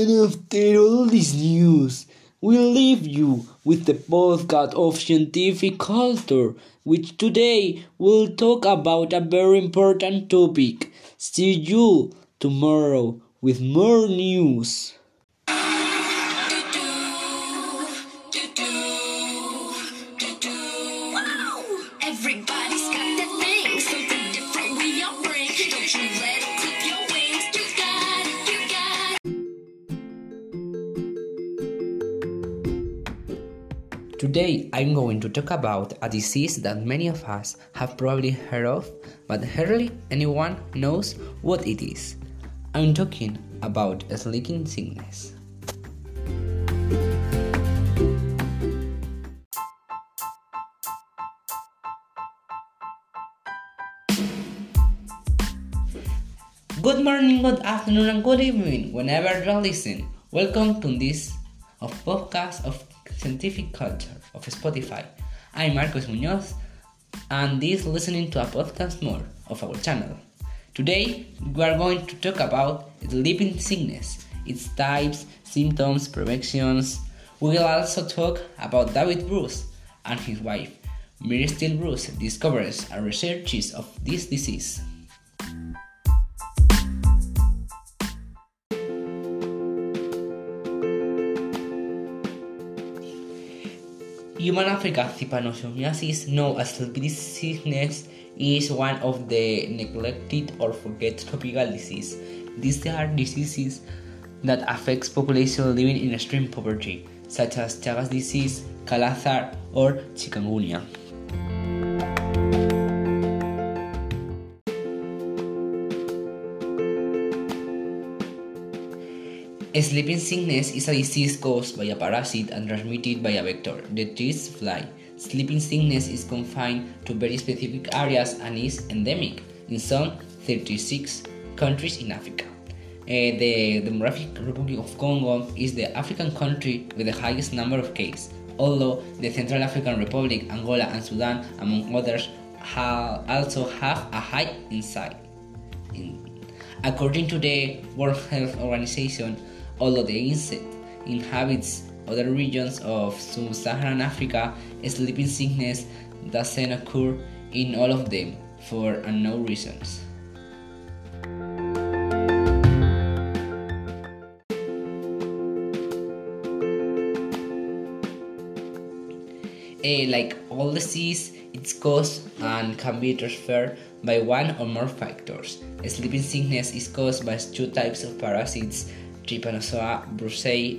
And after all this news, we'll leave you with the podcast of scientific culture, which today will talk about a very important topic. See you tomorrow with more news. Today I'm going to talk about a disease that many of us have probably heard of, but hardly anyone knows what it is. I'm talking about a sleeping sickness. Good morning, good afternoon, and good evening, whenever you're listening. Welcome to this of podcast of scientific culture of Spotify. I'm Marcos Muñoz, and this listening to a podcast more of our channel. Today we are going to talk about sleeping sickness, its types, symptoms, preventions. We will also talk about David Bruce and his wife, Mary Steele Bruce, discoverers and researchers of this disease. Human Africa trypanosomiasis, known as sleeping sickness, is one of the neglected or forget tropical diseases. These are diseases that affects population living in extreme poverty, such as Chagas disease, Kala-Azar, or chikungunya. Sleeping sickness is a disease caused by a parasite and transmitted by a vector, the tsetse fly. Sleeping sickness is confined to very specific areas and is endemic in some 36 countries in Africa. Uh, the Democratic Republic of Congo is the African country with the highest number of cases, although the Central African Republic, Angola, and Sudan, among others, ha- also have a high insight. In, according to the World Health Organization, although the insect inhabits other regions of sub-Saharan Africa, sleeping sickness doesn't occur in all of them for unknown reasons. Like all disease, it's caused and can be transferred by one or more factors. Sleeping sickness is caused by two types of parasites, Trypanosoma brucei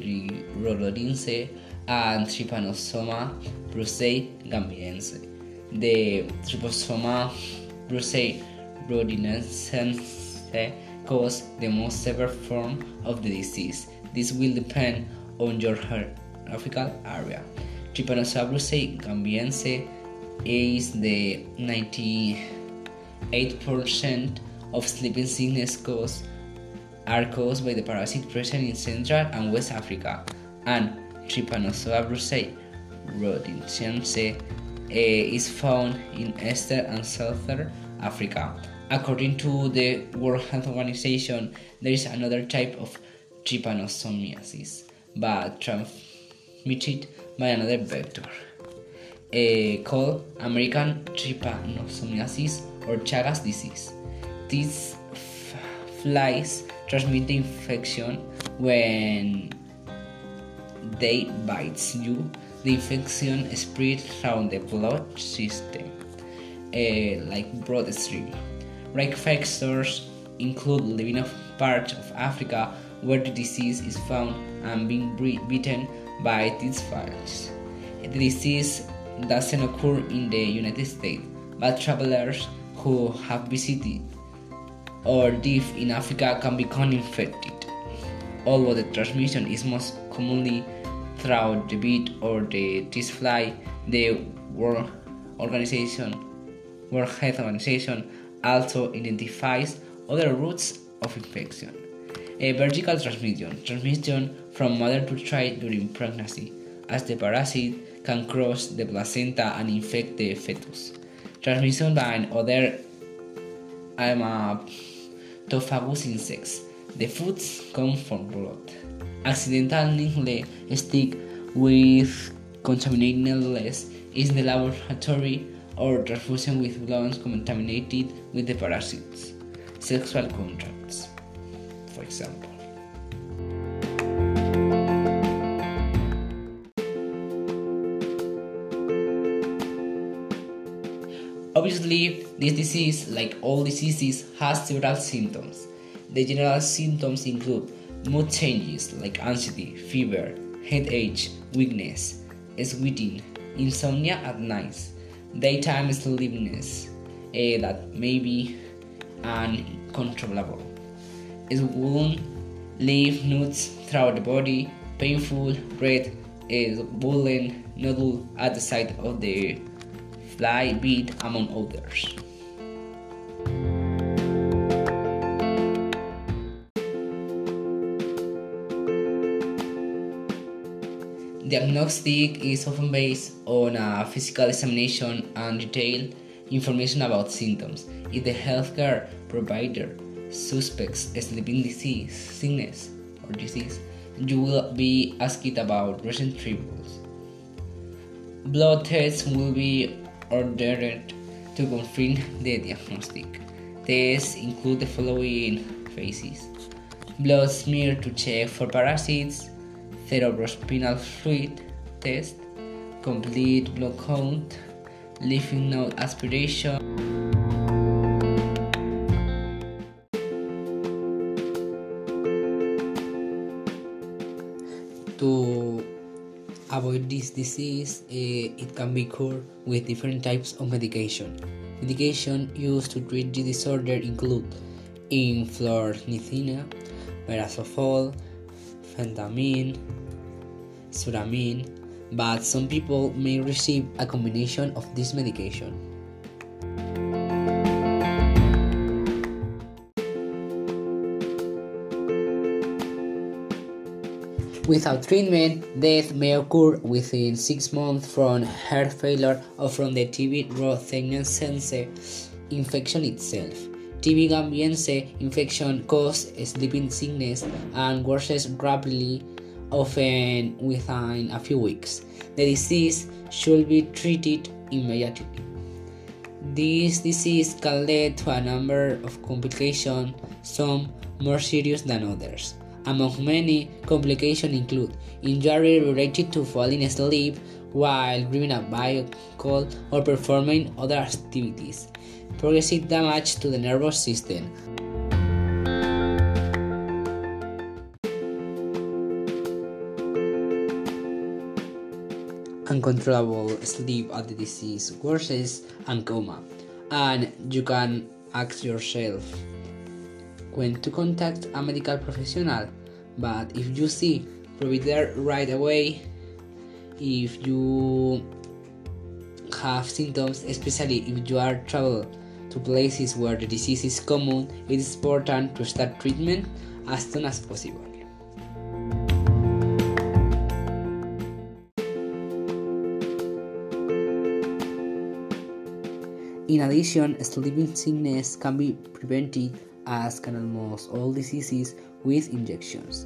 rhododinense and Trypanosoma brucei gambiense. The Trypanosoma brucei rhododinense cause the most severe form of the disease. This will depend on your geographical area. Trypanosoma brucei gambiense is the 98% of sleeping sickness caused are caused by the parasite present in Central and West Africa, and Trypanosoma brucei rhododinense is found in Eastern and Southern Africa. According to the World Health Organization, there is another type of trypanosomiasis, but transmitted by another vector, uh, called American trypanosomiasis or Chagas disease. These flies transmit the infection when they bites you. The infection spreads through the blood system, uh, like bloodstream. Risk factors include living in parts of Africa where the disease is found and being bitten by these flies. The disease doesn't occur in the United States, but travelers who have visited or live in Africa can become infected. Although the transmission is most commonly through the bite or the tsetse fly, the World Organization, World Health Organization, also identifies other routes of infection. A vertical transmission, transmission from mother to child during pregnancy, as the parasite can cross the placenta and infect the fetus. Transmission by other Hematophagous insects. The foods come from blood. accidentally stick with contaminated needles in the laboratory or transfusion with blood contaminated with the parasites. Sexual contracts, for example. This disease, like all diseases, has several symptoms. The general symptoms include mood changes like anxiety, fever, headache, weakness, sweating, insomnia at night, daytime sleepiness eh, that may be uncontrollable, swollen lymph nodes throughout the body, painful red eh, swollen nodule at the side of the fly beat, among others. Diagnostic is often based on a physical examination and detailed information about symptoms. If the healthcare provider suspects a sleeping disease, sickness, or disease, you will be asked about recent triples. Blood tests will be ordered to confirm the diagnostic. Tests include the following phases blood smear to check for parasites, cerebrospinal fluid test, complete blood count, lymph node aspiration. To avoid this disease, eh, it can be cured with different types of medication. Medication used to treat the disorder include inflorescina, merazofol, phentamine, suramine, but some people may receive a combination of this medication. Without treatment, death may occur within six months from heart failure or from the TB rothensense infection itself. TB gambiense infection causes sleeping sickness and worsens rapidly, often within a few weeks. The disease should be treated immediately. This disease can lead to a number of complications, some more serious than others. Among many complications include injury related to falling asleep while driving a vehicle or performing other activities, progressive damage to the nervous system, uncontrollable sleep as the disease worsens and coma. And you can ask yourself when to contact a medical professional. But if you see provider right away, if you have symptoms, especially if you are travel to places where the disease is common, it is important to start treatment as soon as possible. In addition, sleeping sickness can be prevented as can almost all diseases with injections.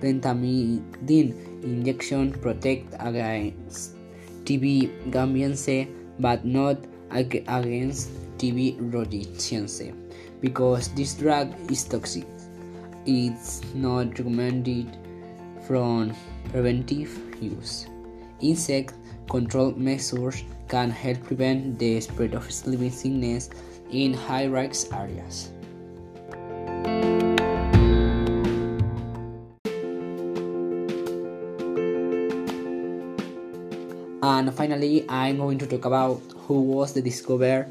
Pentamidine injection protect against TB gambiense but not ag- against TB rhodesiense because this drug is toxic. It's not recommended from preventive use. Insect control measures can help prevent the spread of sleeping sickness in high risk areas. And finally, I'm going to talk about who was the discoverer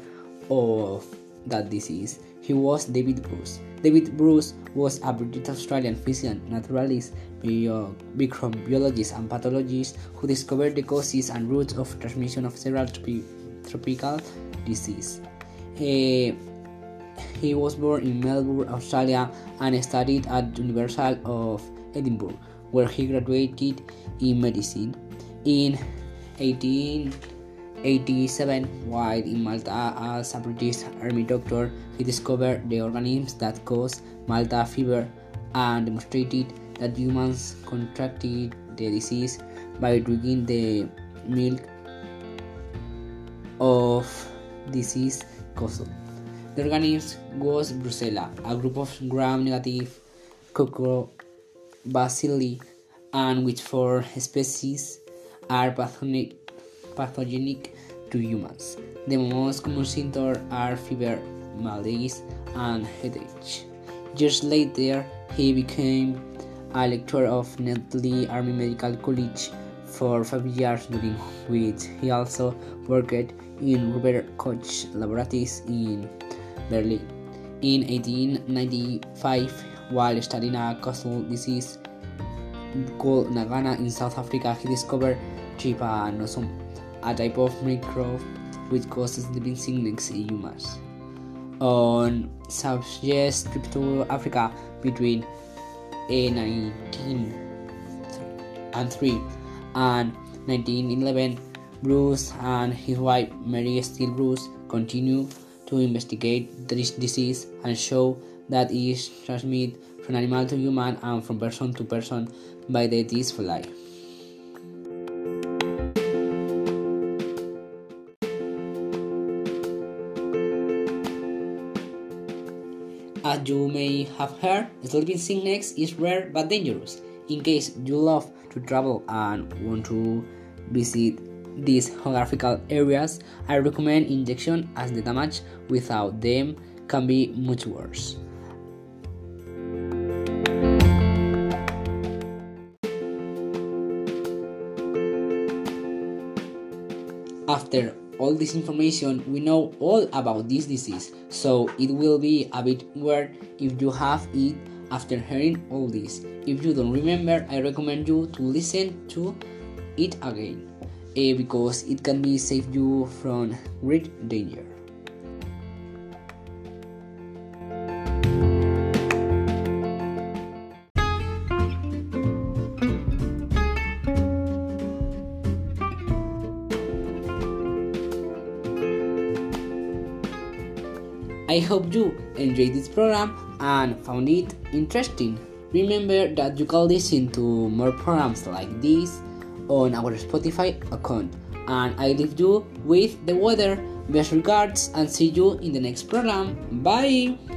of that disease. He was David Bruce. David Bruce was a British Australian physician, naturalist, microbiologist, and pathologist who discovered the causes and routes of transmission of several tropi- tropical diseases. He, he was born in Melbourne, Australia, and studied at the University of Edinburgh, where he graduated in medicine. In 1887, while in Malta as a British army doctor, he discovered the organisms that cause Malta fever and demonstrated that humans contracted the disease by drinking the milk of disease caused. The organism was Brucella, a group of gram-negative coccobacilli, and which four species are pathogenic, pathogenic to humans. The most common symptoms are fever, malaise, and headache. Years later, he became a lecturer of Netley Army Medical College for five years, during which he also worked in Robert Koch laboratories in Berlin. In 1895, while studying a causal disease called Nagana in South Africa, he discovered trypanosome, a type of microbe which causes sleeping sickness in humans. On subject trip to Africa between a 19 and 3 and 1911, Bruce and his wife Mary Steele Bruce continue to investigate this disease and show that it is transmitted from animal to human and from person to person by the tsetse fly. As you may have heard, sleeping sickness is rare but dangerous. In case you love to travel and want to visit these geographical areas, I recommend injection as the damage without them can be much worse. After all this information, we know all about this disease, so it will be a bit weird if you have it after hearing all this. If you don't remember, I recommend you to listen to it again eh, because it can be save you from great danger. Hope you enjoyed this program and found it interesting. Remember that you can listen to more programs like this on our Spotify account. And I leave you with the weather. Best regards and see you in the next program. Bye!